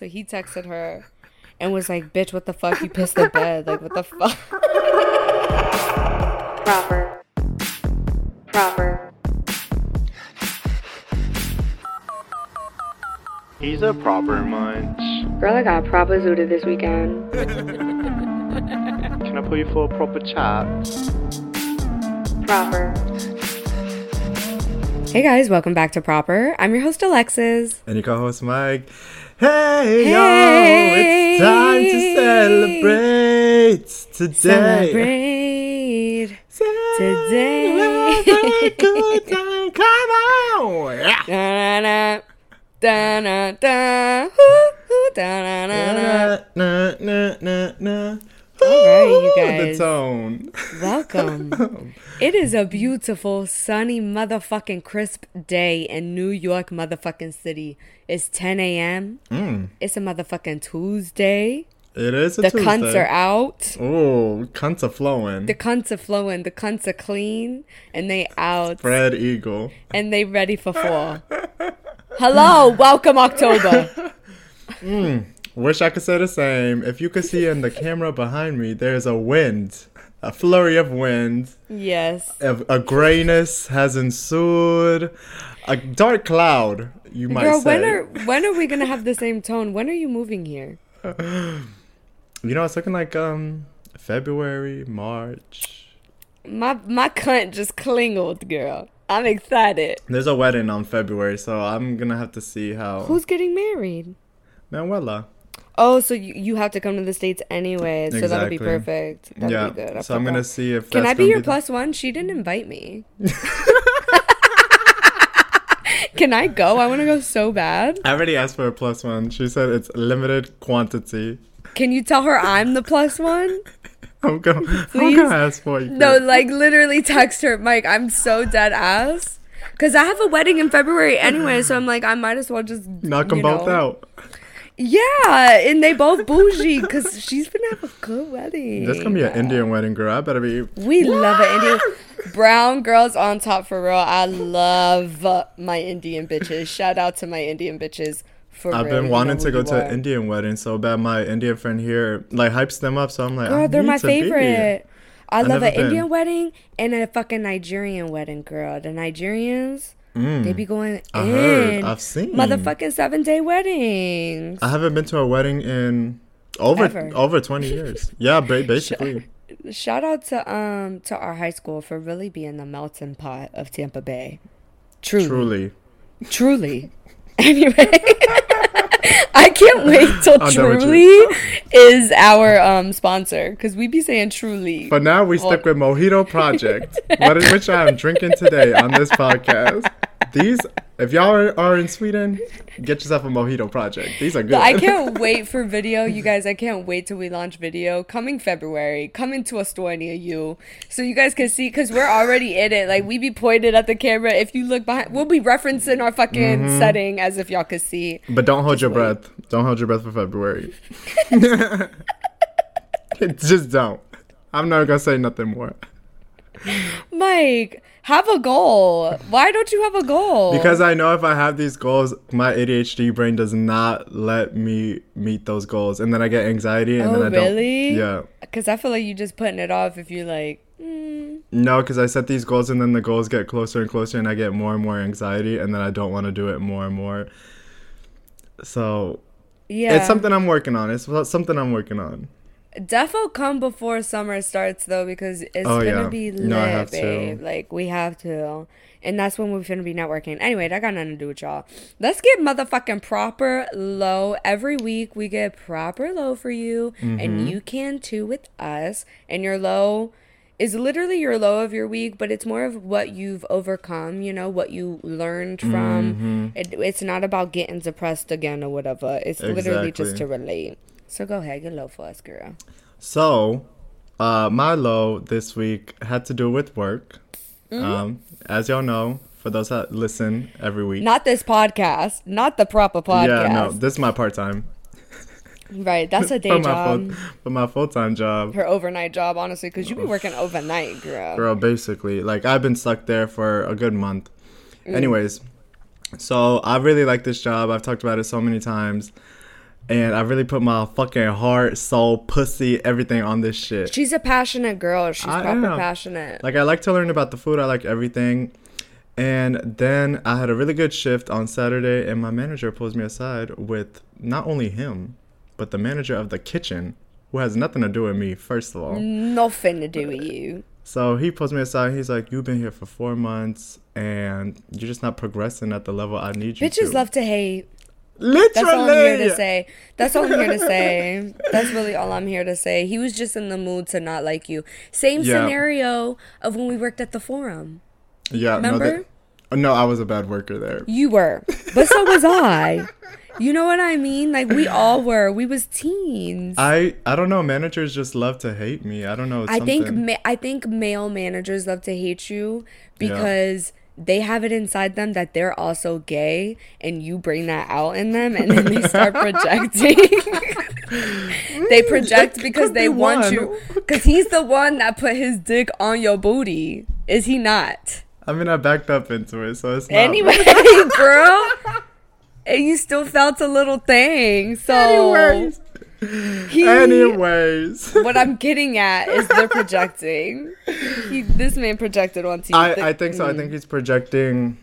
So he texted her and was like, "Bitch, what the fuck? You pissed the bed? Like, what the fuck?" proper, proper, He's a proper munch. Girl, I got a proper zooted this weekend. Can I pull you for a proper chat? proper, Hey guys, welcome back to Proper. I'm your host Alexis. And your co-host Mike. Hey, Hey. yo, it's time to celebrate today. Celebrate today. Celebrate good time. Come on. Yeah. Da-na-na, da-na-da, hoo-hoo, da-na-na-na. Na, na, na, na. All right, you guys. The tone. Welcome. It is a beautiful, sunny, motherfucking crisp day in New York, motherfucking city. It's 10 a.m. Mm, It's a motherfucking Tuesday. it is a The Tuesday. cunts are out. Oh, cunts are flowing. The cunts are flowing. The cunts are clean. And they out. Fred Eagle. And they ready for fall. Hello. Welcome, October. Wish I could say the same. If you could see in the camera behind me, there's a wind, a flurry of wind. Yes. A, a grayness has ensued. A dark cloud, you might Girl, say. when are when are we gonna have the same tone? When are you moving here? You know, it's looking like um February, March. My my cunt just clingled, girl. I'm excited. There's a wedding on February, so I'm gonna have to see how. Who's getting married? Manuela? Oh, so you, you have to come to the states anyway, so that'll be perfect. That'll yeah. be good. I'll so I'm gonna that- see if. Can I be your the- plus one? She didn't invite me. Can I go? I want to go so bad. I already asked for a plus one. She said it's limited quantity. Can you tell her I'm the plus one? I'm gonna, I'm gonna ask for you. No, like literally text her, Mike. I'm so dead ass. Cause I have a wedding in February anyway, so I'm like, I might as well just knock them both know. out. Yeah, and they both bougie because she's gonna have a good wedding. This gonna be an Indian wedding, girl. I better be. We love it, Indian. Brown girls on top for real. I love uh, my Indian bitches. Shout out to my Indian bitches. For I've real. been You wanting know to go to an Indian wedding so bad. My Indian friend here like hypes them up, so I'm like, Girl, I they're need my to favorite. I I've love an been. Indian wedding and a fucking Nigerian wedding, girl. The Nigerians, they be going Mm. I in. heard. I've seen. Motherfucking seven day weddings. I haven't been to a wedding in over Ever. over 20 years. Yeah, basically. Shout out to um to our high school for really being the melting pot of Tampa Bay. Truly. Truly. Truly. Anyway. I can't wait till Truly is our um sponsor because we be saying Truly. But now we stick with Mojito Project, what which I am drinking today on this podcast. These, if y'all are, are in Sweden, get yourself a Mojito Project. These are good. I can't wait for video, you guys. I can't wait till we launch video coming February. Coming to a store near you, so you guys can see because we're already in it. Like we be pointed at the camera. If you look behind, we'll be referencing our fucking Mm-hmm. setting as if y'all could see. But don't hold your wait. breath. Don't hold your breath for February. Just don't. I'm not gonna say nothing more. Mike, have a goal. Why don't you have a goal? Because I know if I have these goals, my ADHD brain does not let me meet those goals, and then I get anxiety, and oh then I don't. Yeah. Because I feel like you're just putting it off if you're like, mm, No, because I set these goals, and then the goals get closer and closer, and I get more and more anxiety, and then I don't want to do it more and more. So yeah. it's something I'm working on. It's something I'm working on. Defo come before summer starts though because it's Oh, gonna yeah. be lit, No, have to. babe. Like we have to, and that's when we're gonna be networking. Anyway, that got nothing to do with y'all. Let's get motherfucking proper low every week. We get proper low for you, Mm-hmm. and you can too with us. And your low is literally your low of your week, but it's more of what you've overcome. You know what you learned from. Mm-hmm. It, it's not about getting depressed again or whatever. It's literally just to relate. So go ahead, get low for us, girl. So, uh, my low this week had to do with work. Mm-hmm. Um, as y'all know, for those that listen every week. Not this podcast, not the proper podcast. Yeah, no, this is my part time. Right, that's a day For my job. full, for my full time job. Her overnight job, honestly, because you be working overnight, girl. Girl, basically, like I've been stuck there for a good month. Mm. Anyways, so I really like this job. I've talked about it so many times, and I really put my fucking heart, soul, pussy, everything on this shit. She's a passionate girl. She's I proper am. passionate. Like I like to learn about the food. I like everything. And then I had a really good shift on Saturday, and my manager pulls me aside with not only him, but the manager of the kitchen, who has nothing to do with me. First of all, Nothing to do with you. so he pulls me aside. He's like, "You've been here for four months, and you're just not progressing at the level I need you to." Bitches love to hate. Literally. That's all I'm here to say. That's all I'm here to say. That's really all I'm here to say. He was just in the mood to not like you. Same Yeah. scenario of when we worked at the forum. Yeah, no, Remember? they- oh, no, I was a bad worker there. You were, but so was I. You know what I mean? Like we all were. We was teens. I I don't know. Managers just love to hate me. I don't know. It's I think ma- I think male managers love to hate you because they have it inside them that they're also gay, and you bring that out in them, and then they start projecting. they mm, project because they want one. you. Because he's the one that put his dick on your booty. Is he not? I mean, I backed up into it, so it's not. Anyway, girl. And you still felt a little thing. So Anyways. He, Anyways. what I'm getting at is they're projecting. He, this man projected onto you. I, I think so. I mm. think he's projecting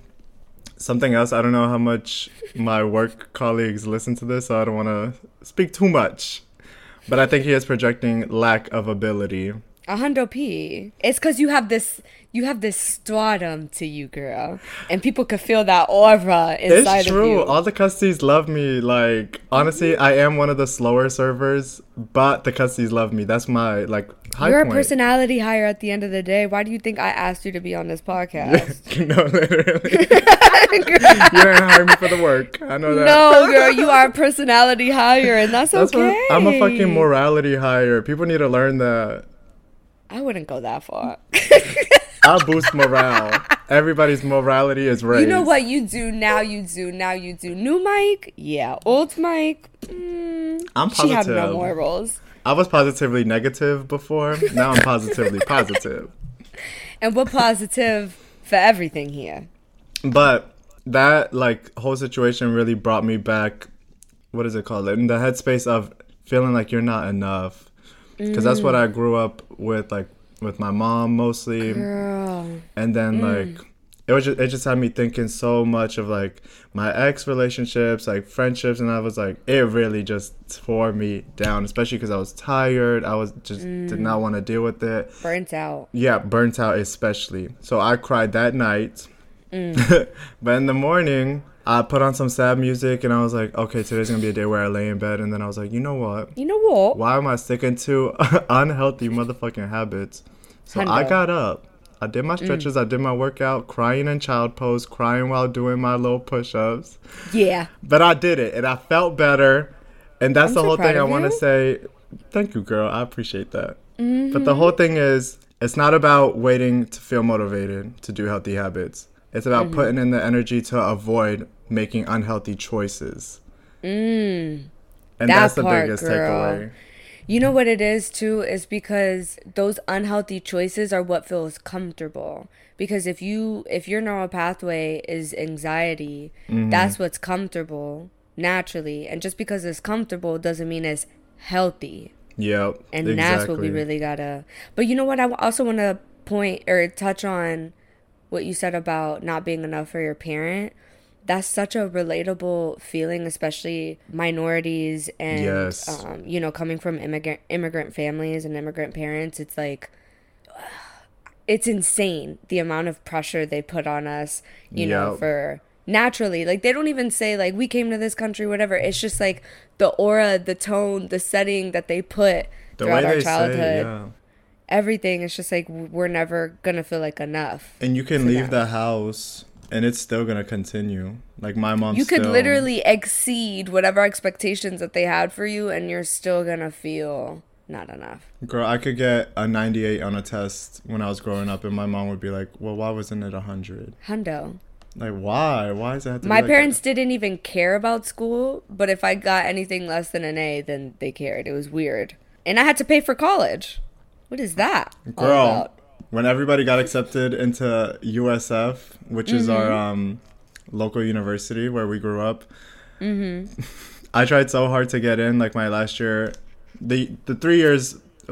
something else. I don't know how much my work colleagues listen to this, so I don't want to speak too much. But I think he is projecting lack of ability. A hundo P. It's because you have this, you have this stardom to you, girl, and people could feel that aura inside It's true. All the custies love me. Like honestly, I am one of the slower servers, but the custies love me. That's my like high You're a personality hire at the end of the day. Why do you think I asked you to be on this podcast? no, literally. you didn't hire me for the work. I know that. no, girl, you are a personality hire, and that's, That's okay. I'm a fucking morality hire. People need to learn that. I wouldn't go that far. I'll boost morale. Everybody's morality is raised. You know what you do now? You do now. You do new mic, yeah. Old mic, mm, I'm positive. she had no morals. I was positively negative before. Now I'm positively positive. And we're positive for everything here. But that like whole situation really brought me back. What is it called? In the headspace of feeling like you're not enough. Because that's what I grew up with, like with my mom mostly. Girl, and then mm. like it was just it just had me thinking so much of like my ex relationships like friendships and i was like it really just tore me down especially because i was tired. I was just did not mm. want to deal with it. Burnt out. yeah burnt out especially. So i cried that night. Mm. But in the morning i put on some sad music and i was like okay today's gonna be a day where i lay in bed and then i was like you know what You know what? why am I sticking to unhealthy motherfucking habits? So I got up. I did my stretches. I did my workout, crying in child pose, crying while doing my little push ups. Yeah. But I did it and I felt better. And that's I'm the so whole thing I want to say. Thank you, girl. I appreciate that. But Mm-hmm. the whole thing is, it's not about waiting to feel motivated to do healthy habits. It's about Mm-hmm. putting in the energy to avoid making unhealthy choices. Mm. And That that's the part, biggest girl. takeaway. You know what it is too is because those unhealthy choices are what feels comfortable. Because if you if your neural pathway is anxiety, Mm-hmm. that's what's comfortable naturally. And just because it's comfortable doesn't mean it's healthy. Yep. And that's what we really gotta. But you know what? I also want to point or touch on what you said about not being enough for your parent. That's such a relatable feeling, especially minorities and Yes. um, you know coming from immigrant immigrant families and immigrant parents. It's like it's insane the amount of pressure they put on us. You know for naturally like they don't even say like we came to this country whatever it's just like the aura the tone the setting that they put the throughout our childhood say, yeah. everything is just like we're never gonna feel like enough And you can leave them. the house and it's still gonna continue. Like my mom. you could still- literally exceed whatever expectations that they had for you and you're still gonna feel not enough Girl, I could get a 98 on a test when I was growing up, and my mom would be like, "Well, why wasn't it a 100? hundo Like, why? Why is it have to?" be my like parents that? didn't even care about school but if i got anything less than an a then they cared it was weird and i had to pay for college what is that Girl? When everybody got accepted into USF, which is our Mm-hmm. um, local university where we grew up, Mm-hmm. I tried so hard to get in. Like my last year, the the three years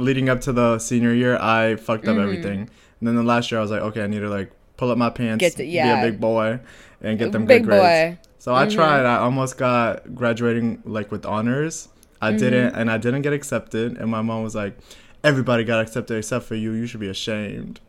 leading up to the senior year, I fucked up everything. And then the last year, I was like, okay, I need to like pull up my pants, Get to- yeah. be a big boy, and get them Big good grades. boy. Mm-hmm. So I tried. I almost got graduating like with honors. I Mm-hmm. didn't, and I didn't get accepted. And my mom was like, "Everybody got accepted except for you. You should be ashamed."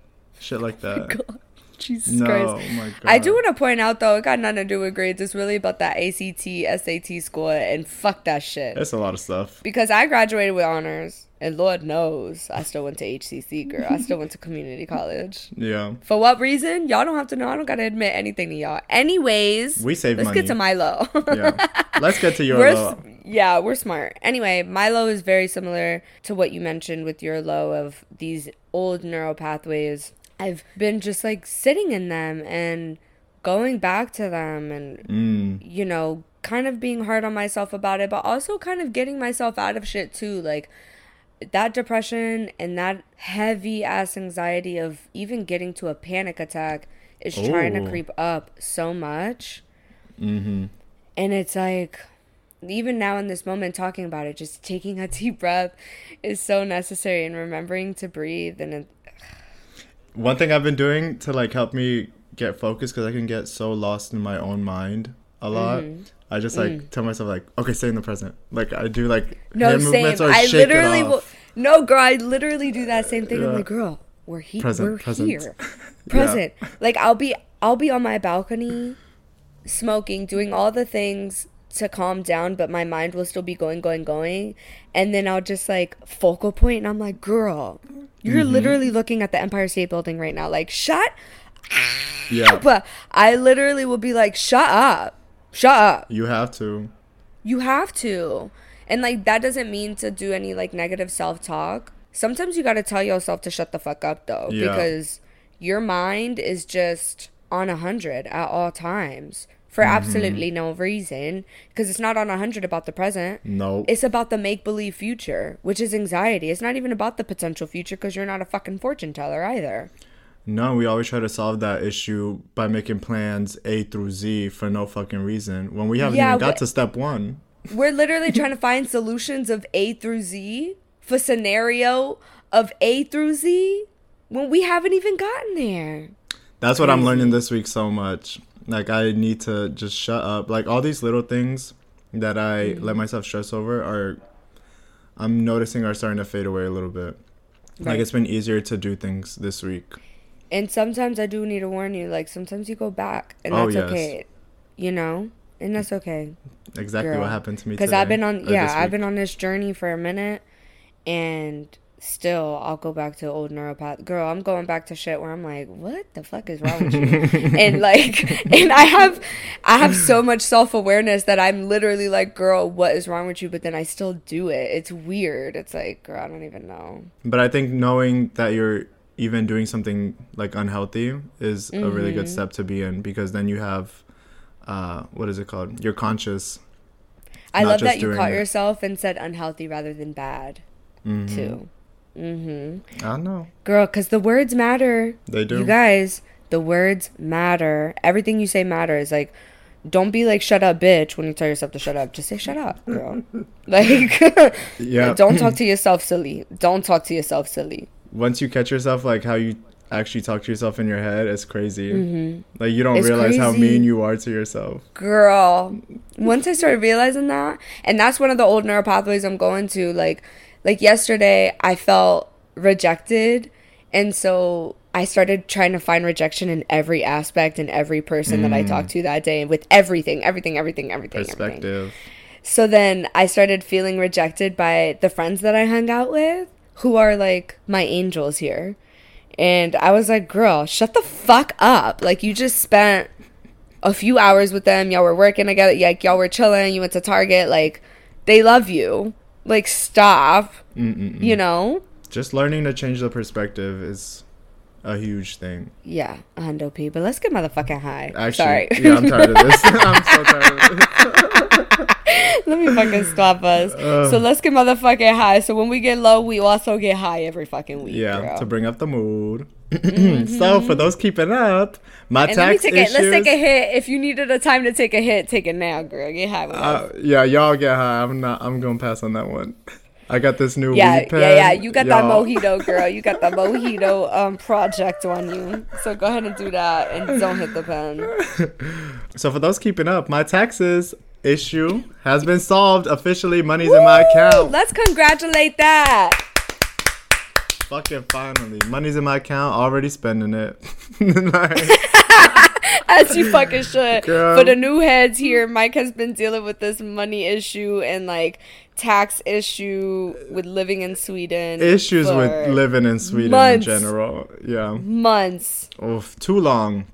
Shit like oh that. Jesus no, Christ. Oh my God. I do want to point out though, it got nothing to do with grades. It's really about that ACT, SAT score, and fuck that shit. That's a lot of stuff. Because I graduated with honors, and Lord knows I still went to HCC, girl. I still went to community college. Yeah. For what reason? Y'all don't have to know. I don't gotta admit anything to y'all. Anyways, We save let's money. get to Milo. Yeah. Let's get to your we're low. s- yeah, we're smart. Anyway, Milo is very similar to what you mentioned with your low of these old neural pathways. I've been just like sitting in them and going back to them and Mm. you know, kind of being hard on myself about it, but also kind of getting myself out of shit too. Like that depression and that heavy ass anxiety of even getting to a panic attack is trying to creep up so much. Mm-hmm. And it's like, even now in this moment, talking about it, just taking a deep breath is so necessary and remembering to breathe. And it, One thing I've been doing to like help me get focused because I can get so lost in my own mind a lot. Mm-hmm. I just like tell myself like, okay, stay in the present. Like I do like no, same. I shake literally will. No, girl, I literally do that same thing. I'm like, girl, we're, he- Present, we're present. here. Present. Like, I'll be, I'll be on my balcony smoking, doing all the things to calm down, but my mind will still be going, going, going. And then I'll just like focal point and I'm like, girl, you're Mm-hmm. literally looking at the Empire State Building right now. Like, shut Yeah, But I literally will be like, shut up. Shut up. you have to. You have to. And like that doesn't mean to do any like negative self talk. Sometimes you gotta tell yourself to shut the fuck up though. Yeah. Because your mind is just on a hundred at all times. For mm-hmm. absolutely no reason. Because it's not on a hundred about the present. No. It's about the make believe future, which is anxiety. It's not even about the potential future because you're not a fucking fortune teller either. No, we always try to solve that issue by making plans A through Z for no fucking reason when we haven't Yeah, even got to step one. We're literally trying to find solutions of A through Z for scenario of A through Z when we haven't even gotten there. That's what I'm learning this week so much. Like I need to just shut up. Like all these little things that I Mm-hmm. let myself stress over are I'm noticing are starting to fade away a little bit. Like it's been easier to do things this week. And sometimes I do need to warn you, like sometimes you go back and Oh, that's yes. okay. You know? And that's okay. Exactly Girl. what happened to me Because. I've been on yeah, I've been on this journey for a minute and still I'll go back to old neuropath girl, I'm going back to shit where I'm like, what the fuck is wrong with you? and like and I have I have so much self awareness that I'm literally like, girl, what is wrong with you? But then I still do it. It's weird. It's like, girl, I don't even know. But I think knowing that you're even doing something like unhealthy is a really Mm-hmm. good step to be in because then you have uh what is it called? You're conscious. I love that you caught it. yourself and said unhealthy rather than bad Mhm. too. Mm-hmm. I don't know. Girl, because the words matter. They do. You guys, the words matter. Everything you say matters. Like, don't be like, shut up, bitch, when you tell yourself to shut up. Just say, shut up, girl. like, Yeah. don't talk to yourself silly. Don't talk to yourself silly. Once you catch yourself like how you actually talk to yourself in your head, it's crazy. Like you don't It's realize how mean you are to yourself. Girl, once I started realizing that, and that's one of the old neural pathways I'm going to, like, like yesterday, I felt rejected. And so I started trying to find rejection in every aspect and every person that I mm. talked to that day with everything, everything, everything, everything. everything. Perspective. So then I started feeling rejected by the friends that I hung out with, who are like my angels here. And I was like, girl, shut the fuck up. Like, you just spent a few hours with them. Y'all were working together. Like, y'all were chilling. You went to Target. Like, they love you. Like, stop. Mm-mm-mm. You know? Just learning to change the perspective is a huge thing. Yeah, hundo P. But let's get motherfucking high. Actually, Sorry. yeah, I'm tired of this. I'm so tired of this. Let me fucking stop us. so let's get motherfucking high. So when we get low, we also get high every fucking week. Yeah, girl. to bring up the mood. So for those keeping up, my And let tax a, issues. let's take a hit. If you needed a time to take a hit, take it now, girl. Get high with uh, yeah, y'all get high. I'm not. I'm gonna pass on that one. I got this new Yeah, weed pen. yeah, yeah. You got that y'all. mojito, girl. You got that mojito um project on you. So go ahead and do that, and don't hit the pen. So for those keeping up, my taxes issue has been solved officially. Money's in my account. Let's congratulate that. Fucking finally, money's in my account. Already spending it. As you fucking should. Girl. For the new heads here, Mike has been dealing with this money issue and like tax issue with living in Sweden. issues with living in Sweden months. in general. Yeah. months. Oof, too long.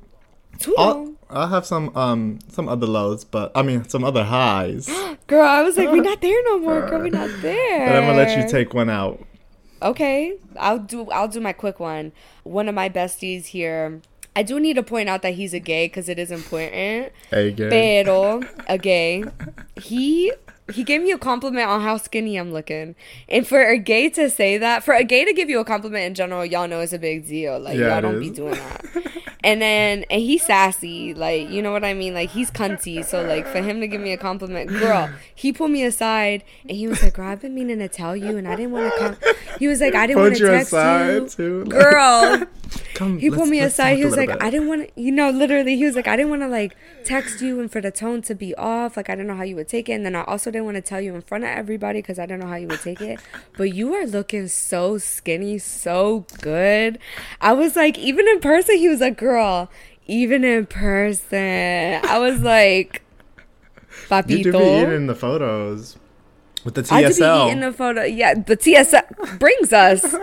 Too I'll, long. I'll have some um some other lows, but I mean some other highs. Girl, I was like, we're not there no more, girl. We're not there. But I'm gonna let you take one out. Okay, I'll do. I'll do my quick one. One of my besties here. I do need to point out that he's a gay because it is important. Hey, gay. Pero a gay, he he gave me a compliment on how skinny I'm looking, and for a gay to say that, for a gay to give you a compliment in general, y'all know it's a big deal. Like Yeah, y'all don't be doing that. and then and he's sassy, like you know what I mean. Like he's cunty, so like for him to give me a compliment, girl, he pulled me aside and he was like, "Girl, I've been meaning to tell you, and I didn't want to come." He was like, "I didn't want to text you, too. girl." Come, He pulled me aside. He was like, bit. I didn't want to, you know, literally, he was like, I didn't want to like text you and for the tone to be off. Like, I didn't know how you would take it. And then I also didn't want to tell you in front of everybody because I didn't know how you would take it. But you are looking so skinny, so good. I was like, even in person, he was like, girl, even in person. I was like, You do be Papito. eating the photos with the I could be TSL. eating the photo. Yeah, the TSL brings us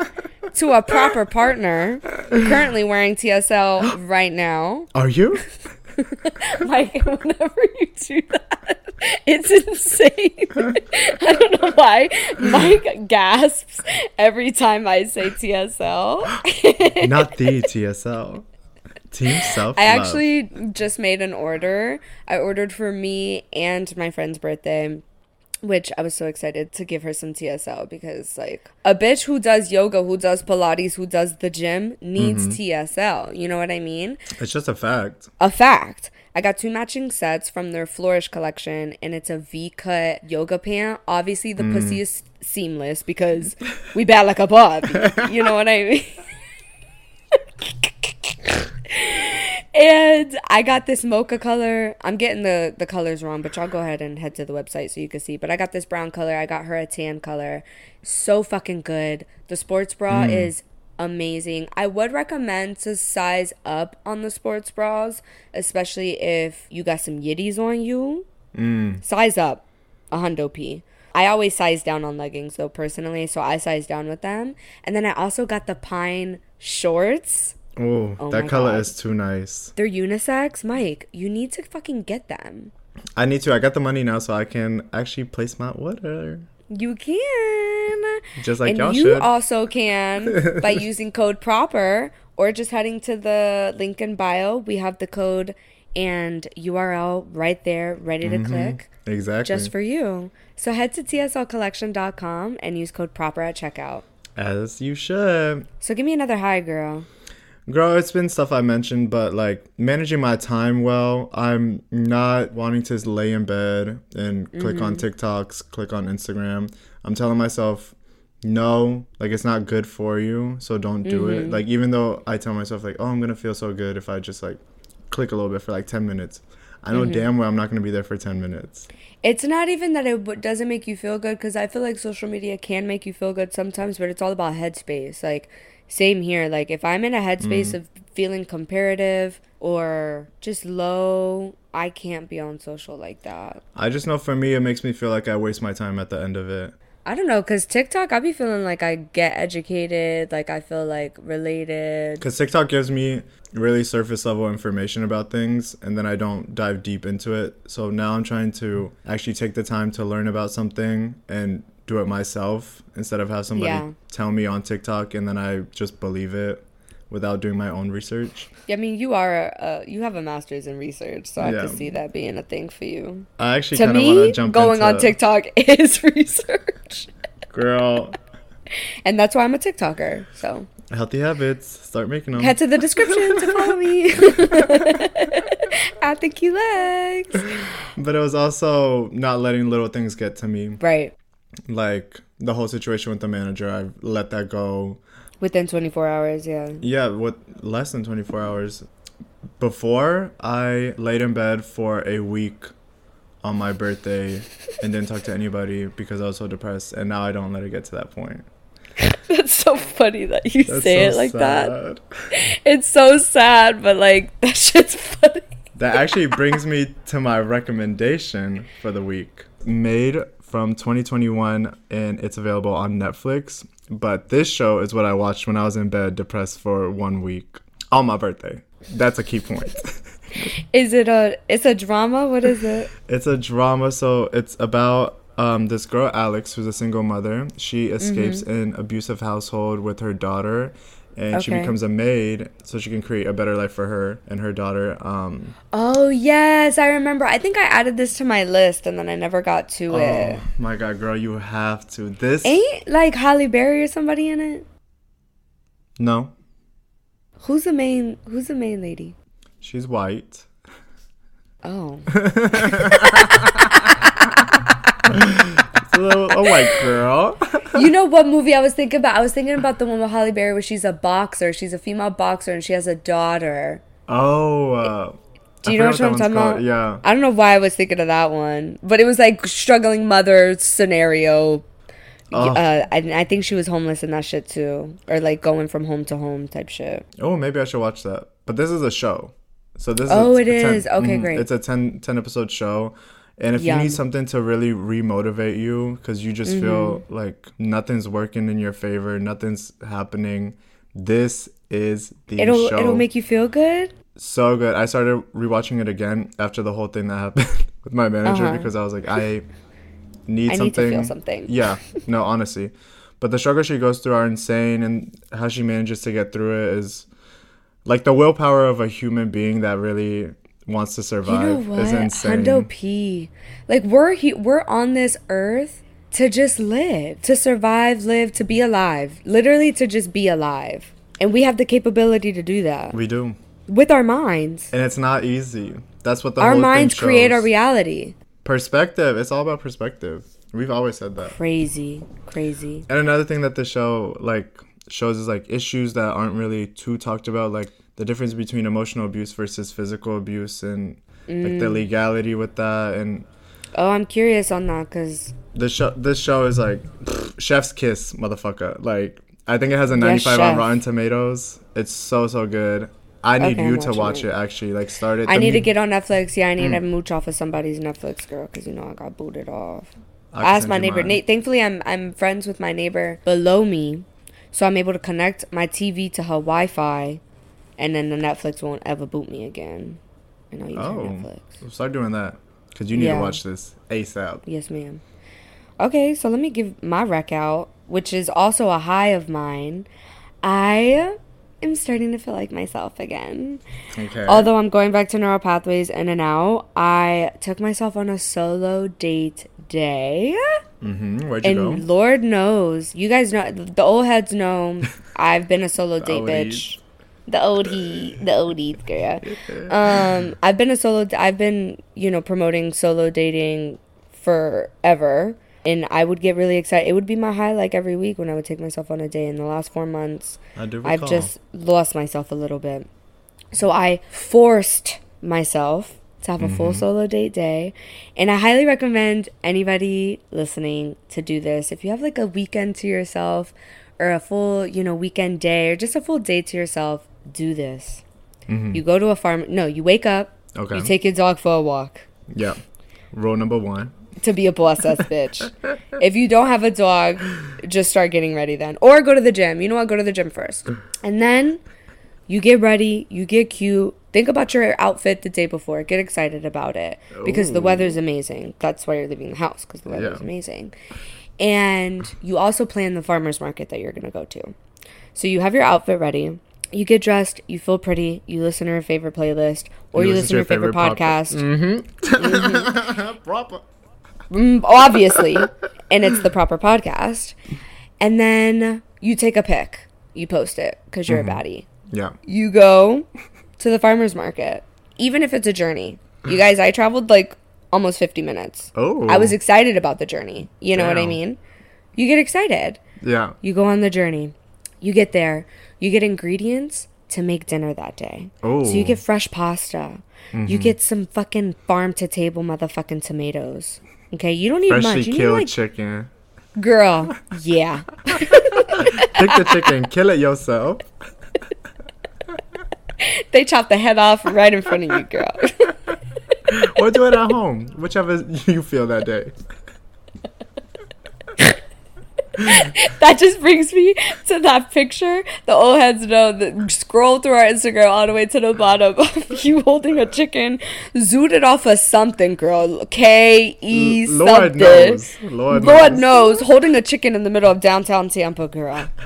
to a proper partner. Currently wearing TSL right now. Are you? Like whenever you do that, it's insane. I don't know why Mike gasps every time I say TSL. Not the TSL. Team self. I actually just made an order. I ordered for me and my friend's birthday, which I was so excited to give her some TSL because, like, a bitch who does yoga, who does Pilates, who does the gym needs mm-hmm. TSL. You know what I mean? It's just a fact. A fact. I got two matching sets from their Flourish collection, and it's a V cut yoga pant. Obviously, the mm. pussy is seamless because we bat like a bub. you know what I mean? and I got this mocha color. I'm getting the the colors wrong, but y'all go ahead and head to the website so you can see. But I got this brown color. I got her a tan color. So fucking good. The sports bra mm. is amazing. I would recommend to size up on the sports bras, especially if you got some yitties on you. Mm. Size up, a hundo p. I always size down on leggings though personally, so I size down with them. And then I also got the pine shorts. Oh, Oh that color God. is too nice. They're unisex. Mike, you need to fucking get them. I need to. I got the money now, so I can actually place my order. You can. Just like and y'all you should. also can by using code proper or just heading to the link in bio. We have the code and URL right there, ready to Mm-hmm. click exactly. just for you. So head to tslcollection.com and use code proper at checkout. As you should. So give me another high, girl. Girl, it's been stuff I mentioned, but like managing my time well. I'm not wanting to just lay in bed and click on mm-hmm. TikToks, click on Instagram. I'm telling myself, no, like it's not good for you, so don't do it. Mm-hmm. Like even though I tell myself like, oh, I'm gonna feel so good if I just like click a little bit for like 10 minutes. I know mm-hmm. damn well I'm not gonna be there for 10 minutes. It's not even that it doesn't make you feel good because I feel like social media can make you feel good sometimes, but it's all about headspace. Like, same here. Like, if I'm in a headspace mm. of feeling comparative or just low, I can't be on social like that. I just know for me, it makes me feel like I waste my time at the end of it. I don't know, because TikTok, I be feeling like I get educated, like I feel like related. Because TikTok gives me really surface level information about things, and then I don't dive deep into it. So now I'm trying to actually take the time to learn about something and do it myself instead of have somebody Yeah. tell me on TikTok and then I just believe it without doing my own research. Yeah, I mean, you are, uh, you have a master's in research, so I Yeah. can see that being a thing for you. I actually To kind of want me, jump going into on TikTok is research. Girl, and that's why I'm a TikToker. So Healthy habits. Start making them. Head to the description to follow me at the Q legs. But it was also not letting little things get to me. Right. Like the whole situation with the manager, I let that go. Within 24 hours, yeah. Yeah, with less than 24 hours. Before, I laid in bed for a week on my birthday and didn't talk to anybody because I was so depressed. And now I don't let it get to that point. That's so funny that you That's say so it like that. It's so sad, but like that shit's funny. That actually brings me to my recommendation for the week. Maid from 2021 and it's available on Netflix. But this show is what I watched when I was in bed depressed for one week on my birthday. That's a key point. Is it a it's a drama? What is it? it's a drama, so it's about um, this girl, Alex, who's a single mother. She escapes an abusive household with her daughter. And she becomes a maid so she can create a better life for her and her daughter. Um, Oh yes, I remember. I think I added this to my list and then I never got to it. oh my god, girl, you have to. This Ain't like Halle Berry or somebody in it? no, Who's the main who's the main lady? she's white. Oh. A, little, a white girl. you know what movie I was thinking about? I was thinking about the one with Halle Berry where she's a boxer. She's a female boxer and she has a daughter. Oh, uh, Do you know forgot what I'm talking one's about? Yeah. I don't know why I was thinking of that one, but it was like struggling mother scenario. Oh. Uh, I, I think she was homeless in that shit too, or like going from home to home type shit. Oh, maybe I should watch that. But this is a show. So this Oh, is it a 10. Okay, mhm, great. It's a 10, 10 episode show. And if you need something to really remotivate you because you just feel Mm-hmm. like nothing's working in your favor, nothing's happening, this is the It'll show. it'll make you feel good. so good. I started rewatching it again after the whole thing that happened with my manager Uh-huh. because I was like, I need I something. need to feel something. Yeah, no, honestly. But the struggles she goes through are insane, and how she manages to get through it is like the willpower of a human being that really wants to survive You know what? is insane. Hundo P. Like we're he- we're on this earth to just live, to survive, live, to be alive. Literally to just be alive. And we have the capability to do that we do, with our minds. and it's not easy. That's what the Our whole minds create our reality. perspective. It's all about perspective. We've always said that. Crazy, crazy. And another thing that the show like shows is like issues that aren't really too talked about, like the difference between emotional abuse versus physical abuse, and like Mm. the legality with that. And Oh, I'm curious on that because the show, this show is like pfft, Chef's Kiss, motherfucker. Like I think it has a Yes, 95 on. Rotten Tomatoes. It's so so good. I need Okay, you to watch it. it. Actually, like start it. I need to get on Netflix. Yeah, I need Mm. to mooch off of somebody's Netflix girl because you know I got booted off. I I asked my neighbor. Nate, thankfully, I'm I'm friends with my neighbor below me, so I'm able to connect my TV to her Wi-Fi, and then the Netflix won't ever boot me again, and I'll use her Oh, Netflix. start doing that because you need Yeah. to watch this ASAP. Yes, ma'am. Okay, so let me give my rec out, which is also a high of mine. I am starting to feel like myself again. Okay. Although I'm going back to neural pathways in and out, I took myself on a solo date day. mm-hmm. Where'd you And go? Lord knows, you guys know, the old heads know, I've been a solo date bitch. The old he, the old heat girl. Um, I've been a solo. I've been, you know, promoting solo dating forever, and I would get really excited. It would be my high like every week when I would take myself on a date. In the last four months, I do I've just lost myself a little bit. So I forced myself to have a full solo date day. And I highly recommend anybody listening to do this. If you have like a weekend to yourself or a full, you know, weekend day or just a full day to yourself, do this. Mm-hmm. You go to a farm. No, you wake up. Okay. You take your dog for a walk Yeah. Rule number one. to be a boss ass bitch. If you don't have a dog, just start getting ready then. Or go to the gym. You know what? Go to the gym first. And then you get ready, you get cute. Think about your outfit the day before. Get excited about it because the weather's amazing. That's why you're leaving the house because the weather's Yeah. amazing. And you also plan the farmer's market that you're going to go to. So you have your outfit ready. You get dressed, you feel pretty, you listen to your favorite playlist, or you, listen to your favorite, pop- podcast. Proper. Mm, obviously, and it's the proper podcast. And then you take a pic. you post it because you're Mm-hmm. a baddie. Yeah. You go to the farmer's market, even if it's a journey. You guys, I traveled like almost 50 minutes. Oh. I was excited about the journey. You know what I mean? You get excited. Yeah. You go on the journey. You get there. You get ingredients to make dinner that day. So you Oh. get fresh pasta. You mm-hmm. get some fucking farm to table motherfucking tomatoes. Okay, you don't need Freshly much. You need killed like chicken. girl. Yeah. Pick the chicken, kill it yourself. they chop the head off right in front of you, girl. Or do it at home, whichever you feel that day. that just brings me to that picture. The old heads know that scroll through our Instagram all the way to the bottom of you holding a chicken, zooted off of something, girl. K E L- Lord knows. Lord, Lord knows. knows, holding a chicken in the middle of downtown Tampa, girl.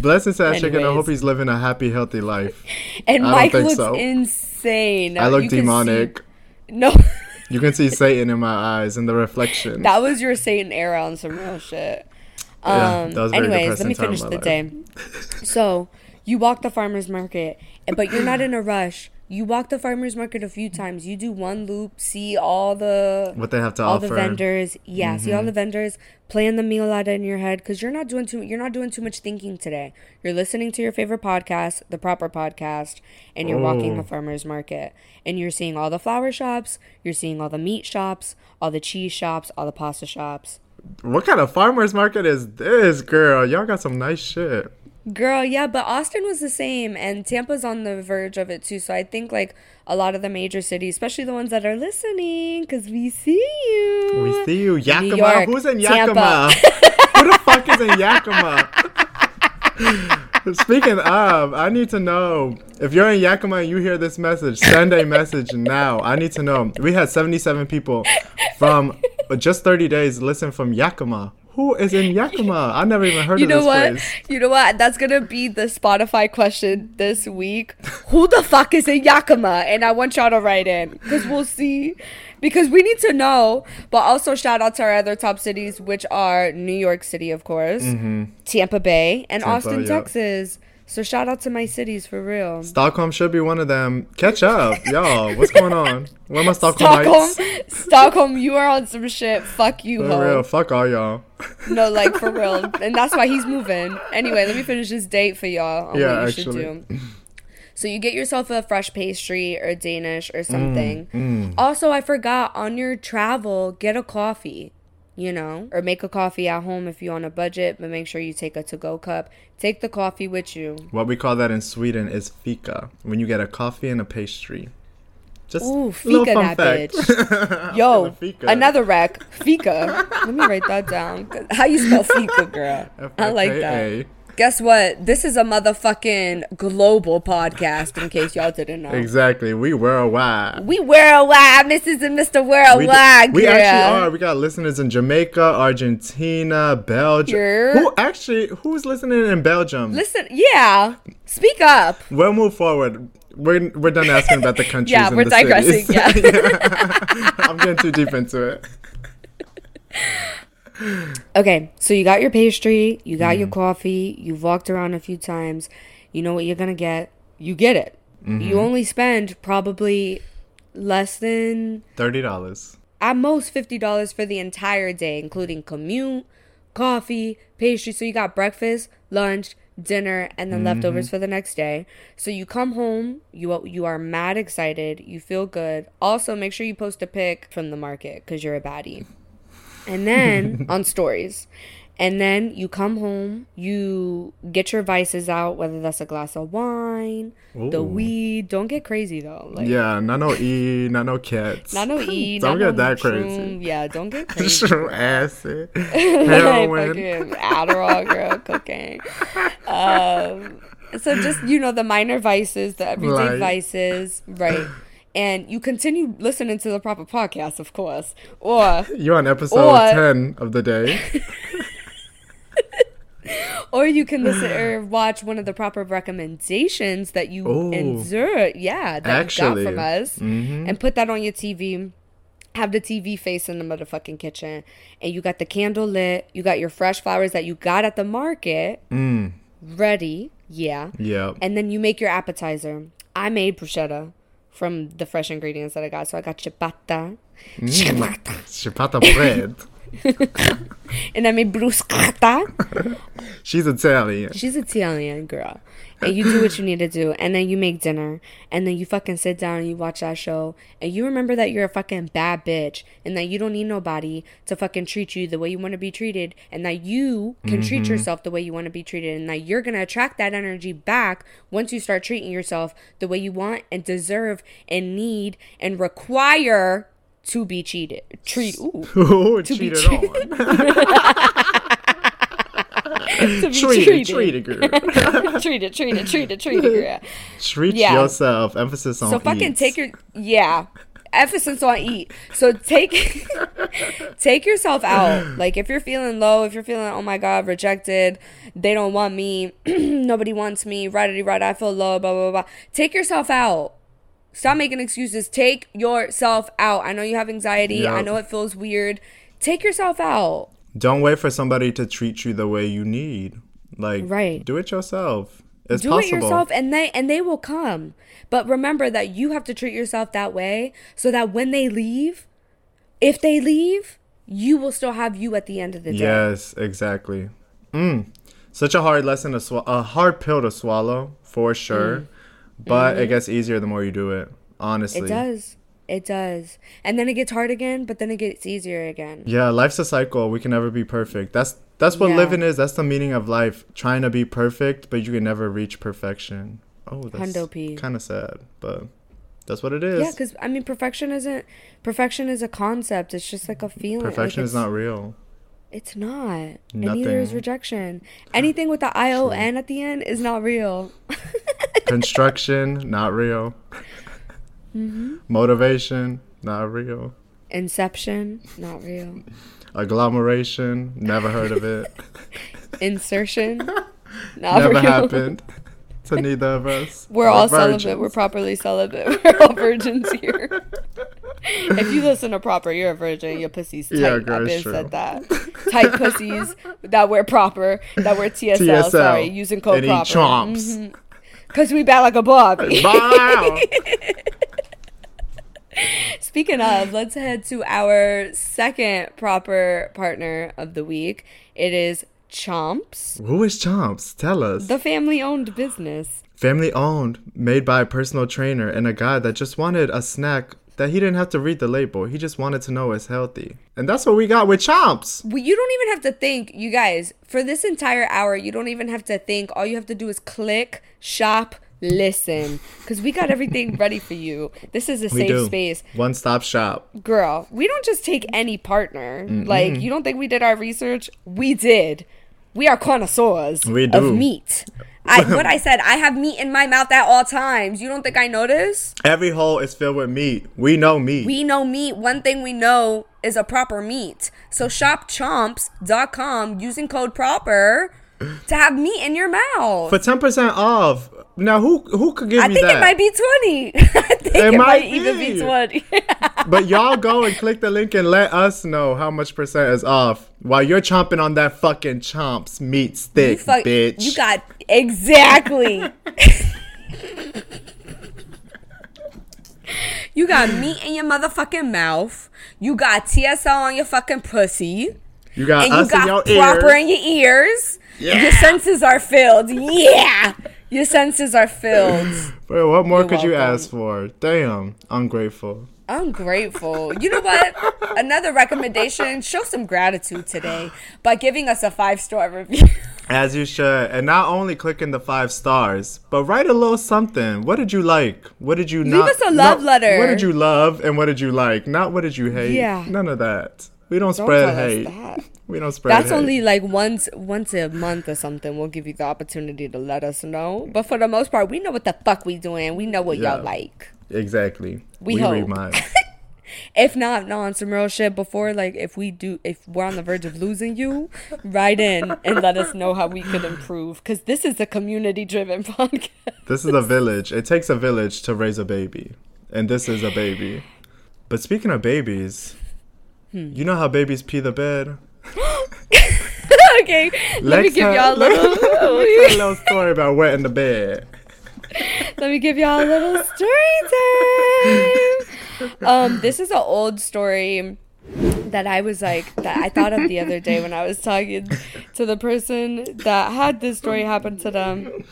To that chicken. I hope he's living a happy, healthy life. And I Mike looks so. insane. I look You can see- demonic. no, You can see Satan in my eyes in the reflection. that was your Satan era on some real shit. Um, Yeah, that was a very anyways, let me finish the in day. so you walk the farmer's market, but you're not in a rush. You walk the farmer's market a few times. You do one loop, see all the what they have to all offer. the vendors. Yeah, see Mm-hmm. all the vendors. Plan the meal out in your head because you're not doing too. You're not doing too much thinking today. You're listening to your favorite podcast, the proper podcast, and you're walking Oh. the farmer's market, and you're seeing all the flower shops. You're seeing all the meat shops, all the cheese shops, all the pasta shops. What kind of farmers market is this, girl? Y'all got some nice shit. Girl, yeah, but Austin was the same, and Tampa's on the verge of it too. So I think like a lot of the major cities, especially the ones that are listening, because we see you. We see you, Yakima. York, Who's in Yakima? Who the fuck is in Yakima? Speaking of, I need to know if you're in Yakima and you hear this message, send a message now. I need to know. We had 77 people from just 30 days listen from Yakima. Who is in Yakima? I never even heard You of know this what? place. You know what? That's gonna be the Spotify question this week. Who the fuck is in Yakima? And I want y'all to write in because we'll see. Because we need to know. But also shout out to our other top cities, which are New York City, of course, Tampa Bay, and Mm-hmm. Tampa, Austin, yeah. Texas. So shout out to my cities for real. Stockholm should be one of them. Catch up, y'all. What's going on? Where my Stockholmites? Stockholm, Stockholm, you are on some shit. Fuck you, For ho. real, fuck all y'all. No, like for real. And that's why he's moving. Anyway, let me finish this date for y'all on Yeah, what you should actually. So you get yourself a fresh pastry or Danish or something. Mm, Also, I forgot on your travel, get a coffee, you know, or make a coffee at home if you're on a budget, but make sure you take a to-go cup. Take the coffee with you. What we call that in Sweden is fika. When you get a coffee and a pastry. Just Ooh, fika that fact. Yo, Fika. another rec. Fika. Let me write that down. How you spell fika, girl? I like that. Guess what? This is a motherfucking global podcast, in case y'all didn't know. Exactly. We worldwide. We worldwide, Mrs. and Mr. We, Worldwide, we girl. actually are. We got listeners in Jamaica, Argentina, Belgium. Yeah. Who actually? Who's listening in Belgium? Listen, yeah. Speak up. We'll move forward. We're, we're done asking about the countries. Yeah, we're digressing, cities. yeah. I'm getting too deep into it. Okay, so you got your pastry, you got your Mm-hmm. coffee, you've walked around a few times, you know what you're gonna get, you get it. Mm-hmm. You only spend probably less than Thirty dollars. at most fifty dollars for the entire day, including commute, coffee, pastry. So you got breakfast, lunch, dinner, and then leftovers for the next day. So you come home, you you are mad excited, you feel good. Also, make sure you post a pic from the market because you're a baddie. And then on stories. And then you come home, you get your vices out, whether that's a glass of wine, the weed. Don't get crazy though. Like Yeah, not no E, not no cats. not no E, Don't get no that shroom. crazy. Yeah, don't get crazy. Shroom acid, like heroin. Adderall, girl, cocaine. Um, so just you know the minor vices, the everyday Right. vices, right? And you continue listening to the proper podcast, of course, or You're on episode Or- ten of the day. or you can listen or watch one of the proper recommendations that you Ooh. insert, yeah, that Actually. you got from us, Mhm. and put that on your TV. Have the TV face in the motherfucking kitchen, and you got the candle lit. You got your fresh flowers that you got at the market. Mm. ready. Yeah. Yep. And then you make your appetizer. I made bruschetta from the fresh ingredients that I got. So I got ciabatta. Mm. Ciabatta. Chipata bread. And I made bruschetta. She's Italian. She's Italian girl. And you do what you need to do. And then you make dinner. And then you fucking sit down and you watch that show. And you remember that you're a fucking bad bitch. And that you don't need nobody to fucking treat you the way you want to be treated. And that you can mm-hmm. treat yourself the way you want to be treated. And that you're going to attract that energy back once you start treating yourself the way you want and deserve and need and require to be cheated. Treat. Ooh. Ooh, To be cheated treated. on. to be treated, treated. treated, girl. treated, treated, treated, treated, girl. Treat Yeah. yourself. Emphasis on So fucking eat. take your yeah. Emphasis on eat. So take take yourself out. Like if you're feeling low, if you're feeling oh my god rejected, they don't want me, nobody wants me, righty right, I feel low, blah blah blah. Take yourself out. Stop making excuses. Take yourself out. I know you have anxiety. I know it feels weird. Take yourself out. Don't wait for somebody to treat you the way you need. Like, Right. do it yourself. It's do possible. it yourself and they and they will come but remember that you have to treat yourself that way so that when they leave if they leave you will still have you at the end of the day Yes, exactly. Mm. Such a hard lesson to swallow, a hard pill to swallow for sure. But it gets easier the more you do it. Honestly. Mm. Mm-hmm. it does it does and then it gets hard again but then it gets easier again Yeah, life's a cycle. We can never be perfect. That's that's what Yeah. living is. That's the meaning of life. Trying to be perfect, but you can never reach perfection. Oh, that's kind of sad, but that's what it is. yeah because i mean perfection isn't perfection is a concept it's just like a feeling like, perfection is not real. it's not and neither is Nothing. rejection anything with the i-o-n at the end is not real Construction, not real. Mm-hmm. Motivation, not real. inception not real Agglomeration, never heard of it. insertion not never real. happened to neither of us. We're all virgins. celibate. We're properly celibate. We're all virgins here. if you listen to proper, you're a virgin. Your pussy's tight. Yeah, girl, I've been true. said that. tight pussies that wear proper, that wear TSL. TSL. Sorry, using code proper. chomps. Because we bat like a Bobby. Wow. Speaking of, let's head to our second proper partner of the week. It is Chomps, Who is Chomps? Tell us. the family owned business. Family owned, made by a personal trainer and a guy that just wanted a snack that he didn't have to read the label. He just wanted to know it's healthy. And that's what we got with Chomps. Well, you don't even have to think, you guys, for this entire hour, you don't even have to think. All you have to do is click, shop, listen. Because we got everything ready for you. This is a We safe do. space. One stop shop. Girl, we don't just take any partner. Like, you don't think we did our research? We did. We are connoisseurs We of do. meat. I, what I said, I have meat in my mouth at all times. You don't think I notice? Every hole is filled with meat. We know meat. We know meat. One thing we know is a proper meat. So shop chomps.com using code proper to have meat in your mouth. For 10% off. Now, who who could give you that? I think it might be 20. I think it, might, might even be be. 20. But y'all go and click the link and let us know how much percent is off while you're chomping on that fucking chomps meat you, stick, fuck- bitch. you got exactly. you got meat in your motherfucking mouth. You got TSL on your fucking pussy. You got and you us in your got proper ears. in your ears. Your senses are filled. Yeah. Your senses are filled. Bro, what more You're could you ask for? Damn, ungrateful. Ungrateful. You know what? Another recommendation show some gratitude today by giving us a five star review. As you should. And not only clicking the five stars, but write a little something. What did you like? What did you not? Give us a love letter. What did you love and what did you like? Not what did you hate. Yeah. None of that. We don't, Don't spread hate. that. We don't spread That's hate. only like once once a month or something. We'll give you the opportunity to let us know. But for the most part, we know what the fuck we doing. We know what Yeah. y'all like. Exactly. We hope. read minds. If not, no, on some real shit. Before, like, if we do, if we're on the verge of losing you, write in and let us know how we could improve. Because this is a community-driven podcast. This is a village. It takes a village to raise a baby. And this is a baby. But speaking of babies, Hmm. you know how babies pee the bed? okay, let me Let's give y'all a little. a little story about wet in the bed. Let me give y'all a little story time. Um, this is an old story that I was like that I thought of the other day when I was talking to the person that had this story happen to them.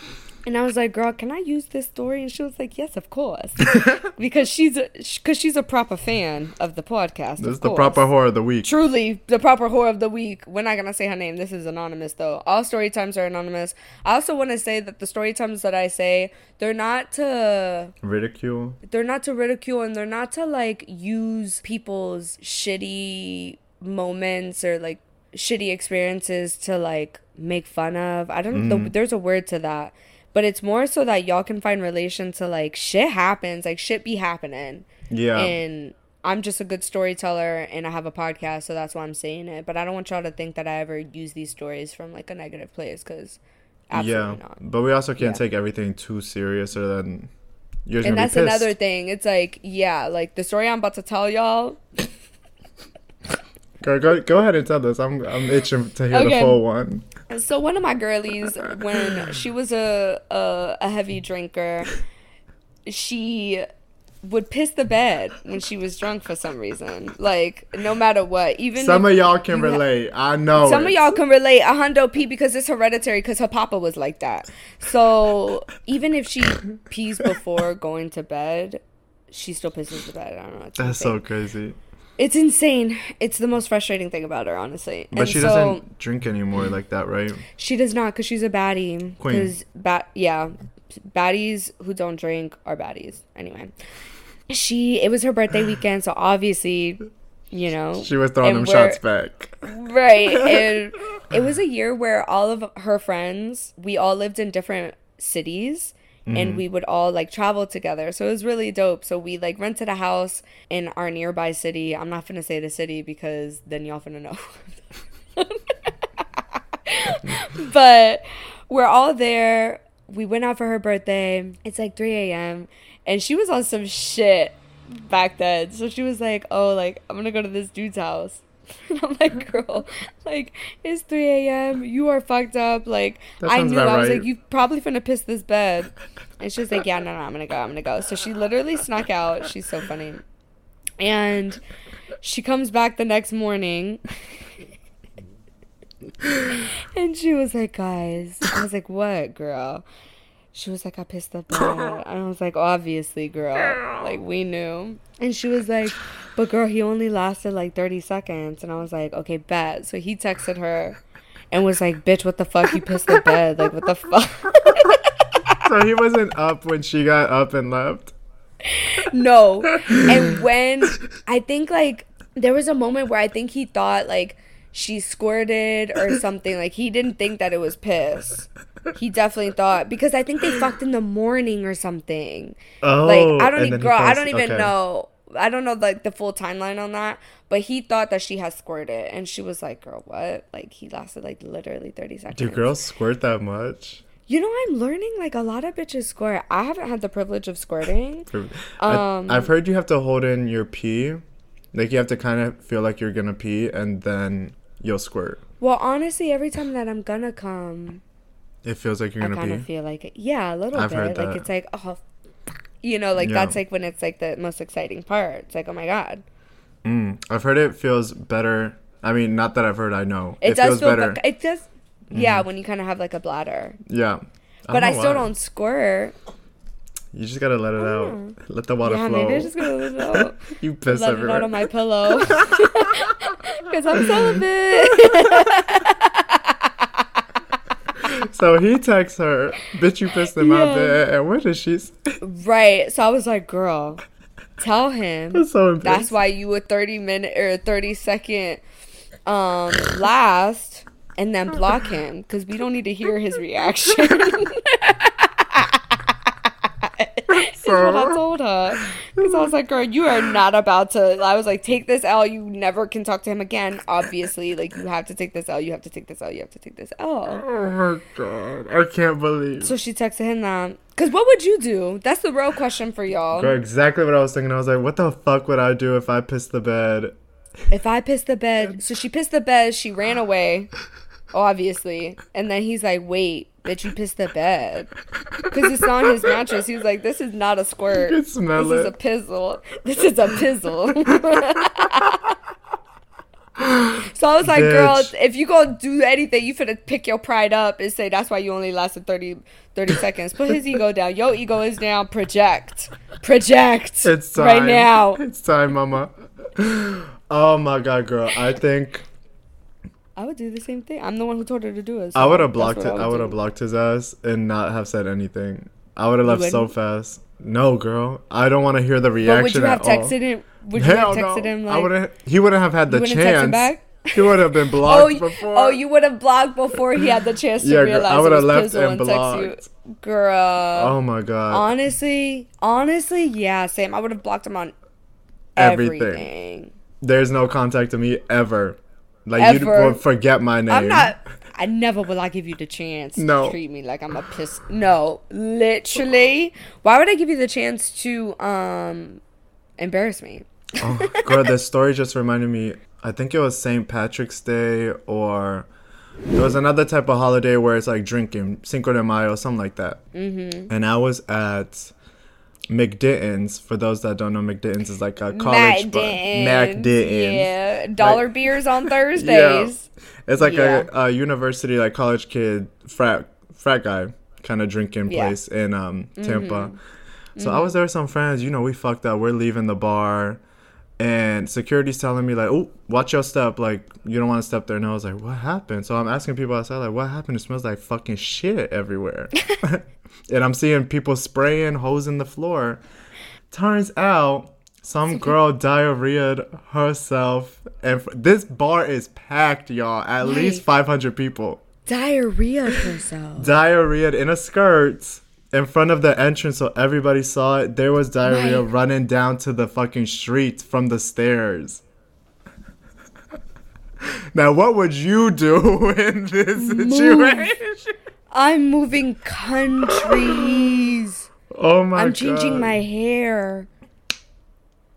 And I was like, "Girl, can I use this story?" And she was like, "Yes, of course," because she's a because she's a proper fan of the podcast. This is the course. proper horror of the week. Truly, the proper whore of the week. We're not gonna say her name. This is anonymous, though. All story times are anonymous. I also want to say that the story times that I say, they're not to Ridicule. they're not to ridicule and they're not to like use people's shitty moments or like shitty experiences to like make fun of. I don't know. Mm-hmm. There's a word to that. But it's more so that y'all can find relation to like shit happens, like shit be happening. Yeah. And I'm just a good storyteller and I have a podcast, so that's why I'm saying it. But I don't want y'all to think that I ever use these stories from like a negative place because absolutely yeah. not. But we also can't Yeah. take everything too serious or then you're And that's another thing. It's like, yeah, like the story I'm about to tell y'all, Go, go, go ahead and tell this. I'm I'm itching to hear Okay. the full one. So one of my girlies, when she was a, a a heavy drinker, she would piss the bed when she was drunk for some reason. Like no matter what, even Some of y'all can you ha- relate. I know. some of y'all can relate a hundo p because it's hereditary because her papa was like that. So even if she pees before going to bed, she still pisses the bed. I don't know. That's so crazy. It's insane. It's the most frustrating thing about her, honestly. But And she so- doesn't drink anymore like that, right? She does not because she's a baddie. Queen. Bat yeah, baddies who don't drink are baddies. Anyway, she it was her birthday weekend, so obviously, you know, She was throwing them shots back. right. And it was a year where all of her friends, we all lived in different cities. And mm-hmm. we would all like travel together. So it was really dope. So we like rented a house in our nearby city. I'm not gonna say the city because then y'all finna know. but we're all there. We went out for her birthday. It's like 3 a.m. And she was on some shit back then. So she was like, oh, like, I'm gonna go to this dude's house. And I'm like, girl, like, it's 3 a.m. You are fucked up. Like, I knew. I was right. like, you probably finna piss this bed. And she's like, yeah, no, no, I'm gonna go. I'm gonna go. So she literally snuck out. She's so funny. And she comes back the next morning. and she was like, guys. I was like, what, girl? She was like, I pissed the bed. And I was like, obviously, girl. Like, we knew. And she was like, but girl, he only lasted like 30 seconds. And I was like, okay, bet. So he texted her and was like, bitch, what the fuck? You pissed the bed. Like, what the fuck? so he wasn't up when she got up and left. no. And when I think like there was a moment where I think he thought like she squirted or something. Like he didn't think that it was piss. He definitely thought because I think they fucked in the morning or something. Oh, Like I don't even girl, I don't even Okay. know. I don't know like the full timeline on that, but he thought that she had squirted, and she was like, "Girl, what?" Like he lasted like literally thirty seconds. Do girls squirt that much? You know, I'm learning like a lot of bitches squirt. I haven't had the privilege of squirting. Um, I, I've heard you have to hold in your pee. Like you have to kind of feel like you're gonna pee, and then you'll squirt. Well, honestly, every time that I'm gonna come, It feels like you're gonna I kind of feel like it. Yeah, a little I've bit. like it's like oh, you know, like Yeah. that's like when it's like the most exciting part. It's like oh my god, Mm, I've heard it feels better. I mean, not that I've heard. I know it, does feels feel better. Mm-hmm. be- It does. Yeah, when you kind of have like a bladder, yeah, but I still why. don't squirt. You just gotta let it out. Let the water yeah, flow. maybe I just gotta let it out. you piss let it out on my pillow because I'm celibate. So he texts her, "Bitch, you pissed my Yeah. bed." And what does she? Say? right. So I was like, girl, tell him. That's so That's why you a 30 minute or 30 second um last and then block him because we don't need to hear his reaction. That's what I told her. Because I was like, girl, you are not about to. I was like, take this L. You never can talk to him again. Obviously, like, you have to take this L. You have to take this L. You have to take this L. Oh my god, I can't believe. So she texted him that. Because what would you do? That's the real question for y'all. Girl, exactly what I was thinking. I was like, what the fuck would I do if I pissed the bed? If I pissed the bed, so she pissed the bed, she ran away. Obviously. And then he's like, wait, bitch, you pissed the bed. Because it's not his mattress. He was like, this is not a squirt. You can smell this is a pizzle. This is a pizzle. so I was like, girl, if you gonna do anything, you finna pick your pride up and say that's why you only lasted 30, 30 seconds. Put his ego down. Your ego is down. Project. Project. It's time. Right now. It's time, mama. Oh my god, girl. I think I would do the same thing. I'm the one who told her to do it. I would have blocked it. I would have blocked his ass and not have said anything. I would have left so fast. No, girl. I don't want to hear the reaction. But would you have at all. texted him? Would you Hell have texted no. him I wouldn't. He wouldn't have had the You wouldn't text chance. He would have been blocked Oh, you, before. oh, you would have blocked before he had the chance to Yeah, girl, realize I would've left Pizzle and and text you. blocked. Girl. Oh my god. honestly, honestly, yeah, same. I would have blocked him on Everything. everything. There's no contact to me ever. Like you would forget my name. I'm not. I never will I give you the chance No. to treat me like I'm a piss. No, literally. Why would I give you the chance to um embarrass me? Oh, girl, this story just reminded me. I think it was St. Patrick's Day or there was another type of holiday where it's like drinking, Cinco de Mayo, something like that. Mm-hmm. And I was at MacDinton's. For those that don't know, MacDinton's is like a college bar. MacDinton's. Yeah, dollar Like- beers on Thursdays. Yeah. It's like Yeah. a, a university, like college kid frat frat guy kind of drinking Yeah. Mm-hmm. place in um Tampa. So I was there with some friends. You know, we fucked up. We're leaving the bar, and security's telling me like, "Oh, watch your step. Like, you don't want to step there." And I was like, "What happened?" So I'm asking people outside, like, "What happened? It smells like fucking shit everywhere." and I'm seeing people spraying, hosing the floor. Turns out some girl diarrheaed herself, and f- this bar is packed, y'all. At least 500 people Diarrhea herself. diarrheaed in a skirt in front of the entrance so everybody saw it. There was diarrhea Right. running down to the fucking street from the stairs. now, what would you do in this situation? I'm moving countries. Oh my god. I'm changing my hair.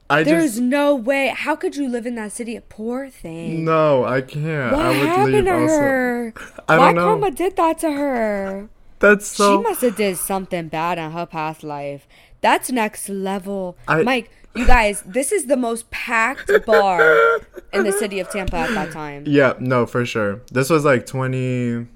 I There's just no way. How could you live in that city? A Poor thing. no, I can't. What I would happened leave to also. her? I Why don't know. karma did that to her? That's so she must have did something bad in her past life. That's next level. I- Mike, you guys, this is the most packed bar in the city of Tampa at that time. Yeah, no, for sure. This was like 20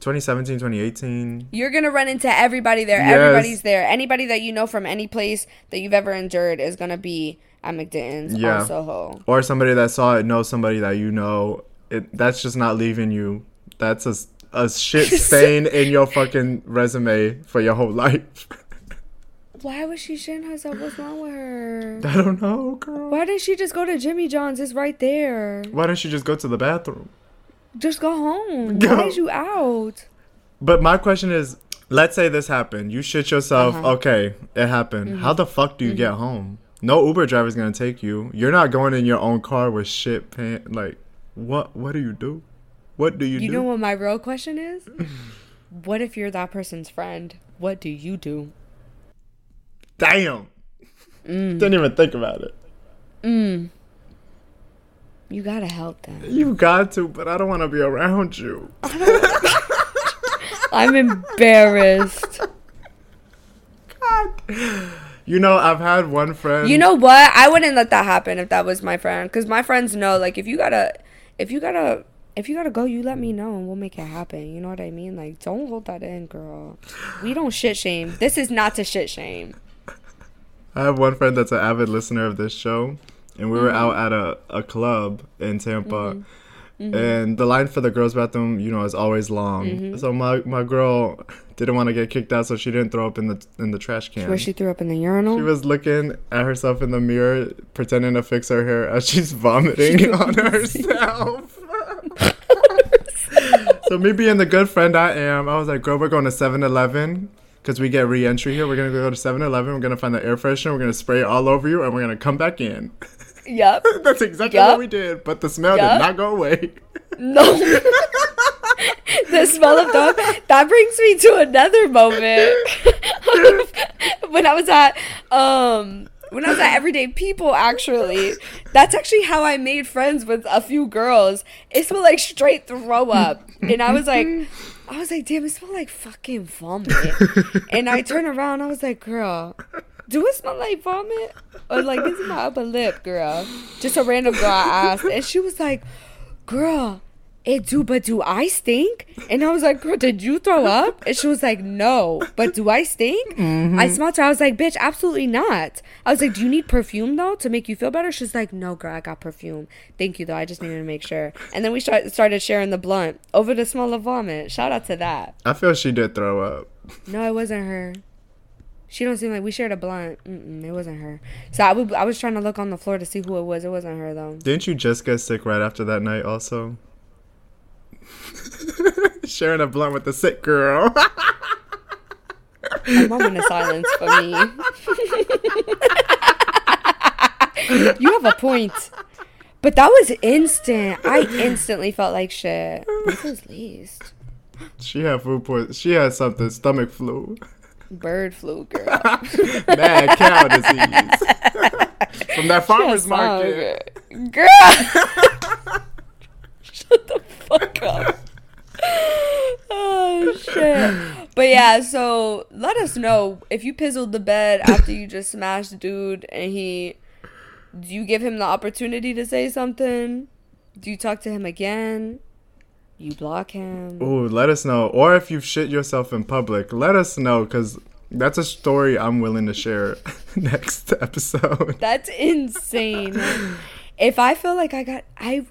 2017, 2018. You're gonna run into everybody there. Yes. Everybody's there. Anybody that you know from any place that you've ever endured is gonna be at MacDinton's Yeah. on Soho. or somebody that saw it knows somebody that you know it that's just not leaving you that's a, a shit stain in your fucking resume for your whole life Why was she shitting herself? What's wrong with her? i don't know girl Why didn't she just go to Jimmy John's? It's right there. why don't you just go to the bathroom Just go home. Go. Why is you out? but my question is let's say this happened you shit yourself Uh-huh. okay it happened how the fuck do you get home no uber driver's gonna take you you're not going in your own car with shit pant like what what do you do what do you, You do You know what my real question is? what if you're that person's friend? What do you do? damn Mm. didn't even think about it You gotta help them. You got to, but I don't want to be around you. I'm embarrassed. God. You know, I've had one friend. You know what? I wouldn't let that happen if that was my friend. Cause my friends know, like, if you gotta, if you gotta, if you gotta go, you let me know and we'll make it happen. You know what I mean? Like, don't hold that in, girl. We don't shit shame. This is not to shit shame. I have one friend that's an avid listener of this show, and we were Mm-hmm. out at a, a club in Tampa. And the line for the girls' bathroom, you know, is always long. Mm-hmm. So my, my girl didn't want to get kicked out, so she didn't throw up in the in the trash can. Where she threw up in the urinal. She was looking at herself in the mirror, pretending to fix her hair as she's vomiting on herself. So me being the good friend I am, I was like, girl, we're going to 7-Eleven because we get re-entry here. We're going to go to 7-Eleven. We're going to find the air freshener. We're going to spray it all over you, and we're going to come back in. Yep. That's exactly Yup. what we did, but the smell Yup. did not go away. No. the smell of dog. That brings me to another moment. when I was at um when I was at Everyday People, actually, that's actually how I made friends with a few girls. It smelled like straight throw up, and I was like, I was like, damn, it smelled like fucking vomit. and I turned around, I was like, girl, do it smell like vomit? Or like, is my upper lip, girl? Just a random girl I asked, and she was like, girl. It do, but do I stink? And I was like, girl, did you throw up? And she was like, no, but do I stink? I mm-hmm. smelled her. I was like, bitch, absolutely not. I was like, do you need perfume though to make you feel better? She's like, no, girl, I got perfume. Thank you though. I just needed to make sure. And then we start, started sharing the blunt over the smell of vomit. Shout out to that. I feel she did throw up. No, it wasn't her. She don't seem like we shared a blunt. Mm-mm, it wasn't her. So I, would, I was trying to look on the floor to see who it was. It wasn't her though. Didn't you just get sick right after that night also? Sharing a blunt with the sick girl. A moment of silence for me. you have a point. But that was instant. I instantly felt like shit. What was least? she had food poison. She had something, stomach flu. Bird flu, girl. Mad cow disease. From that farmer's market. Girl. Shut the fuck up. oh shit. But yeah, so let us know if you pizzled the bed after you just smashed dude and he do you give him the opportunity to say something? Do you talk to him again? You block him? Ooh, let us know. Or if you've shit yourself in public, let us know because that's a story I'm willing to share next episode. That's insane. if I feel like I got I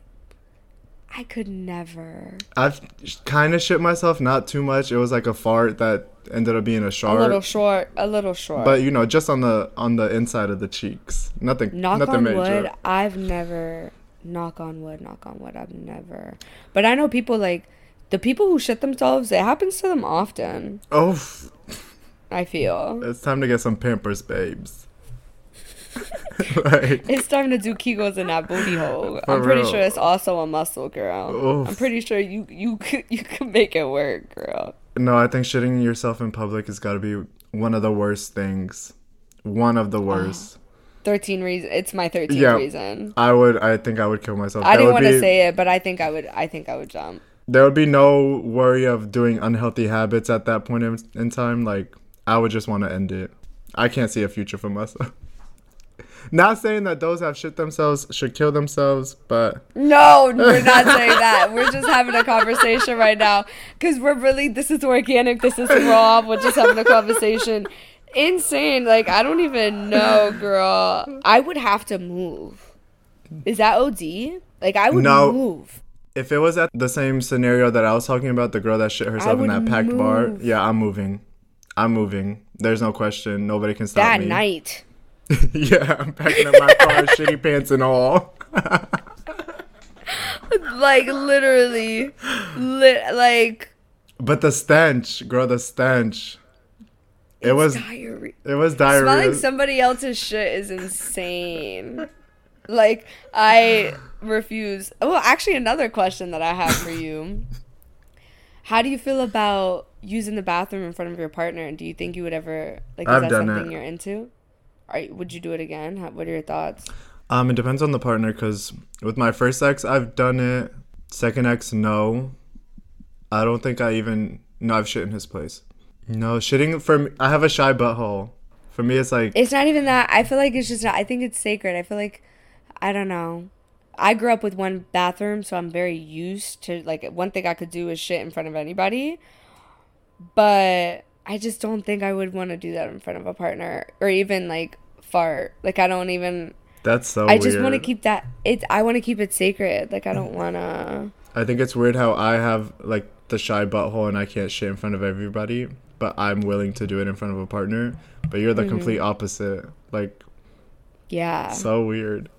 I could never. I've kind of shit myself, not too much. It was like a fart that ended up being a short. A little short, a little short. But you know, just on the on the inside of the cheeks. Nothing knock nothing on major. wood, I've never knock on wood, knock on wood, I've never. But I know people like the people who shit themselves, it happens to them often. Oh, I feel. it's time to get some Pampers babes. like, It's time to do Kegels in that booty hole. I'm pretty real. sure it's also a muscle, girl. Oof. I'm pretty sure you you could you could make it work, girl. no, I think shitting yourself in public has got to be one of the worst things. One of the ah. worst. Thirteen reason. It's my thirteenth Yeah. reason. I would. I think I would kill myself. I There didn't want to be- say it, but I think I would. I think I would jump. There would be no worry of doing unhealthy habits at that point in, in time. Like I would just want to end it. I can't see a future for myself. Not saying that those have shit themselves should kill themselves, but No, we're not saying that. We're just having a conversation right now because we're really. This is organic. This is raw. We're just having a conversation. Insane. Like I don't even know, girl. I would have to move. Is that OD? Like I would No. move. if it was at the same scenario that I was talking about, the girl that shit herself in that packed bar, yeah, I'm moving. I'm moving. There's no question. Nobody can stop That me. night. yeah, I'm packing up my car, shitty pants and all. Like literally, lit. Like But the stench, girl, the stench. It was diarrhea. it was diarrhea. Smelling somebody else's shit is insane. like I refuse. Oh, actually, another question that I have for you: How do you feel about using the bathroom in front of your partner? And do you think you would ever like? Is I've that something it. you're into? Are, would you do it again? How, what are your thoughts? Um, it depends on the partner because with my first ex, I've done it. Second ex, no. I don't think I even. No, I've shit in his place. No, shitting for me. I have a shy butthole. For me, it's like It's not even that. I feel like it's just. Not, I think it's sacred. I feel like, I don't know. I grew up with one bathroom, so I'm very used to like one thing I could do is shit in front of anybody. But I just don't think I would want to do that in front of a partner or even like fart. Like I don't even. that's so. I just want to keep that. It. I want to keep it sacred. Like I don't want to. I think it's weird how I have like the shy butthole and I can't shit in front of everybody, but I'm willing to do it in front of a partner. But you're the Mm-hmm. complete opposite. Like Yeah. so weird.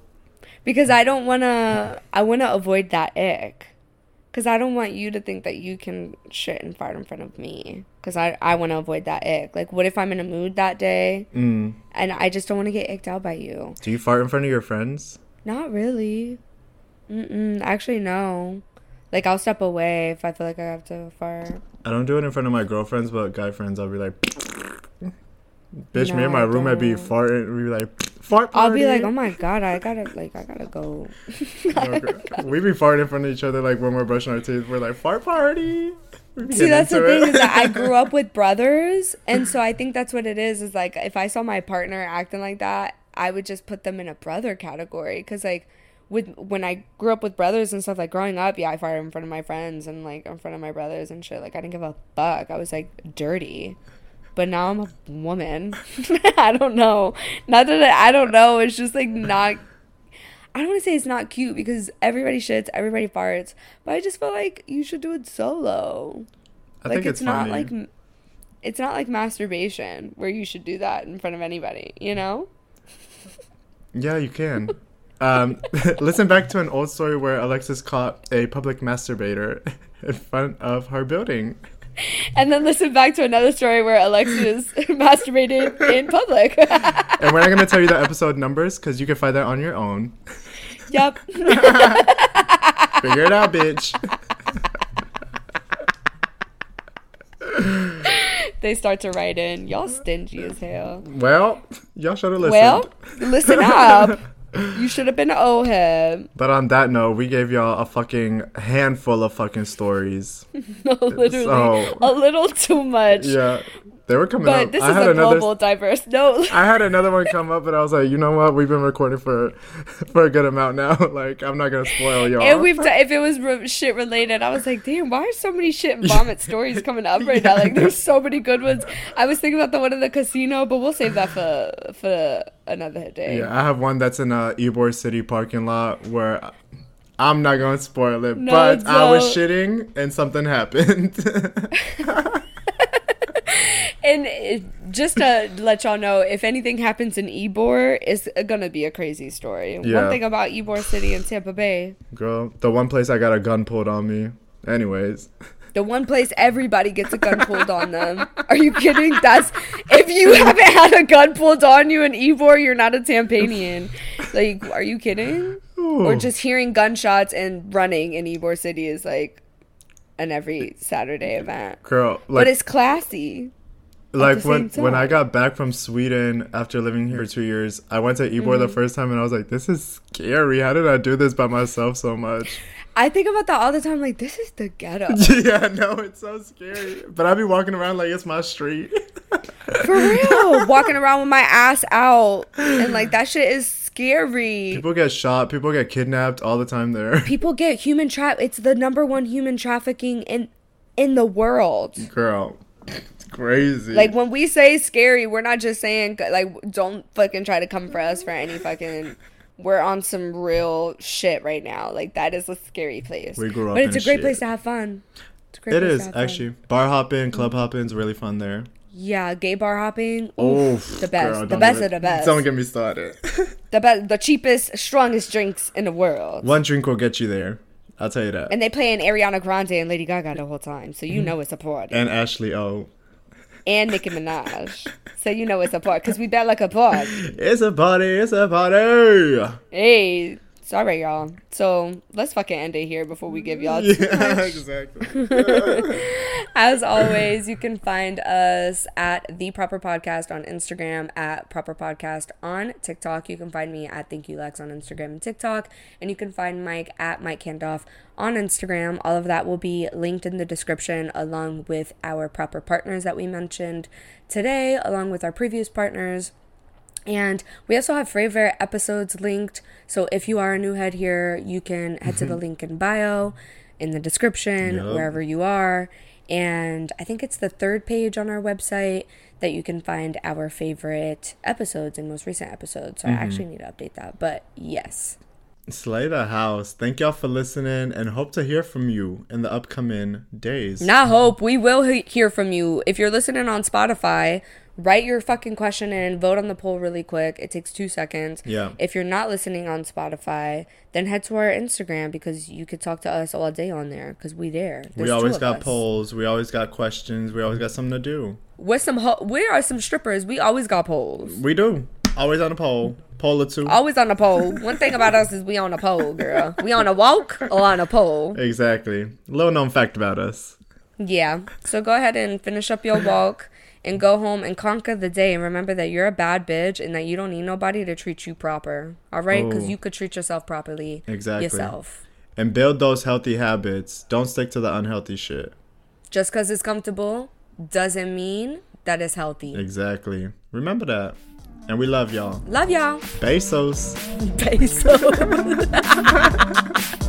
because I don't want to. I want to avoid that ick. Because I don't want you to think that you can shit and fart in front of me. Because I, I want to avoid that ick. Like, what if I'm in a mood that day Mm. and I just don't want to get icked out by you? Do you fart in front of your friends? Not really. Mm-mm. Actually, no. Like, I'll step away if I feel like I have to fart. I don't do it in front of my girlfriends, but guy friends, I'll be like, bitch, me and my I roommate be farting. We be like, Fart party. I'll be like, oh my god, I gotta like, I gotta go. we be farting in front of each other like when we're brushing our teeth. We're like fart party. See, that's the thing is that I grew up with brothers, and so I think that's what it is. Is like if I saw my partner acting like that, I would just put them in a brother category. Cause like with when I grew up with brothers and stuff, like growing up, yeah, I farted in front of my friends and like in front of my brothers and shit. Like I didn't give a fuck. I was like dirty. But now I'm a woman. I don't know. Not that I, I don't know. It's just like not I don't want to say it's not cute because everybody shits, everybody farts, but I just feel like you should do it solo. I like think it's, it's, not like it's not like masturbation where you should do that in front of anybody, you know? Yeah, you can. Um, listen back to an old story where Alexis caught a public masturbator in front of her building. And then listen back to another story where Alexis masturbated in public. And we're not going to tell you the episode numbers because you can find that on your own. Yep. Figure it out, bitch. they start to write in, y'all stingy as hell. Well, y'all should have listened. Well, listen up. You should have been an old head. but on that note, we gave y'all a fucking handful of fucking stories. no, Literally. So- a little too much. Yeah, they were coming But up. this I is a another. global diverse. No. I had another one come up, but I was like, you know what? We've been recording for for a good amount now. like, I'm not gonna spoil y'all. And we've if it was re- shit related, I was like, damn, why are so many shit and vomit stories coming up right now? Like, there's so many good ones. I was thinking about the one in the casino, but we'll save that for for another day. Yeah, I have one that's in a Ybor City parking lot where I'm not gonna spoil it, No, but I was shitting and something happened. And just to let y'all know, if anything happens in Ybor, it's gonna be a crazy story. Yeah. One thing about Ybor City and Tampa Bay, Girl, the one place I got a gun pulled on me. Anyways, the one place everybody gets a gun pulled on them. Are you kidding? That's if you haven't had a gun pulled on you in Ybor, you're not a Tampanian. Like, are you kidding? Or just hearing gunshots and running in Ybor City is like an every Saturday event. girl, but it's classy. like when when I got back from Sweden after living here for two years, I went to Ybor Mm-hmm. the first time and I was like, this is scary. How did I do this by myself so much? I think about that all the time. Like, this is the ghetto. yeah, no, it's so scary. But I'd be walking around like it's my street. For real. Walking around with my ass out. And like, that shit is scary. People get shot. People get kidnapped all the time there. People get human trap. It's the number one human trafficking in in the world. Girl, it's crazy. Like when we say scary, we're not just saying like don't fucking try to come for us for any fucking. We're on some real shit right now. Like that is a scary place. We grew up but it's in a great shit. place to have fun. It's a great it place to is have fun. actually bar hopping, club hopping is really fun there. Yeah, gay bar hopping. Oh, Oof, the best. the best of the best. Don't get me started. the best, the cheapest, strongest drinks in the world. One drink will get you there. I'll tell you that. And they playing Ariana Grande and Lady Gaga the whole time, so you mm-hmm. know it's a party. And Ashley O. And Nicki Minaj, so you know it's a party because we bet like a party. It's a party. It's a party. Hey, sorry y'all. So let's fucking end it here before we give y'all. too Yeah, much. exactly. As always, you can find us at the Proper Podcast on Instagram, at Proper Podcast on TikTok. You can find me at Thank You Lex on Instagram and TikTok, and you can find Mike at Mike Kandov on Instagram. All of that will be linked in the description, along with our proper partners that we mentioned today, along with our previous partners. And we also have favorite episodes linked. So if you are a new head here, you can head to the mm-hmm. link in bio, in the description, Yup. wherever you are. And I think it's the third page on our website that you can find our favorite episodes and most recent episodes. So I mm-hmm. actually need to update that. But yes. Slay the house. Thank y'all for listening and hope to hear from you in the upcoming days. Not hope. We will he- hear from you. If you're listening on Spotify, write your fucking question in, vote on the poll really quick. It takes two seconds. Yeah. If you're not listening on Spotify, then head to our Instagram because you could talk to us all day on there because we there. we There's two always got us. polls. We always got questions. We always got something to do. We're some ho- we are some strippers. We always got polls. We do. Always on a poll. Poll or two. Always on a pole. One thing about us is we on a pole, girl. We on a walk or on a pole. Exactly. Little known fact about us. Yeah. So go ahead and finish up your walk and go home and conquer the day. And remember that you're a bad bitch and that you don't need nobody to treat you proper. All right? Because Oh. you could treat yourself properly Exactly. yourself. And build those healthy habits. Don't stick to the unhealthy shit. Just because it's comfortable doesn't mean that it's healthy. Exactly. Remember that. And we love y'all. Love y'all. Besos. Peso.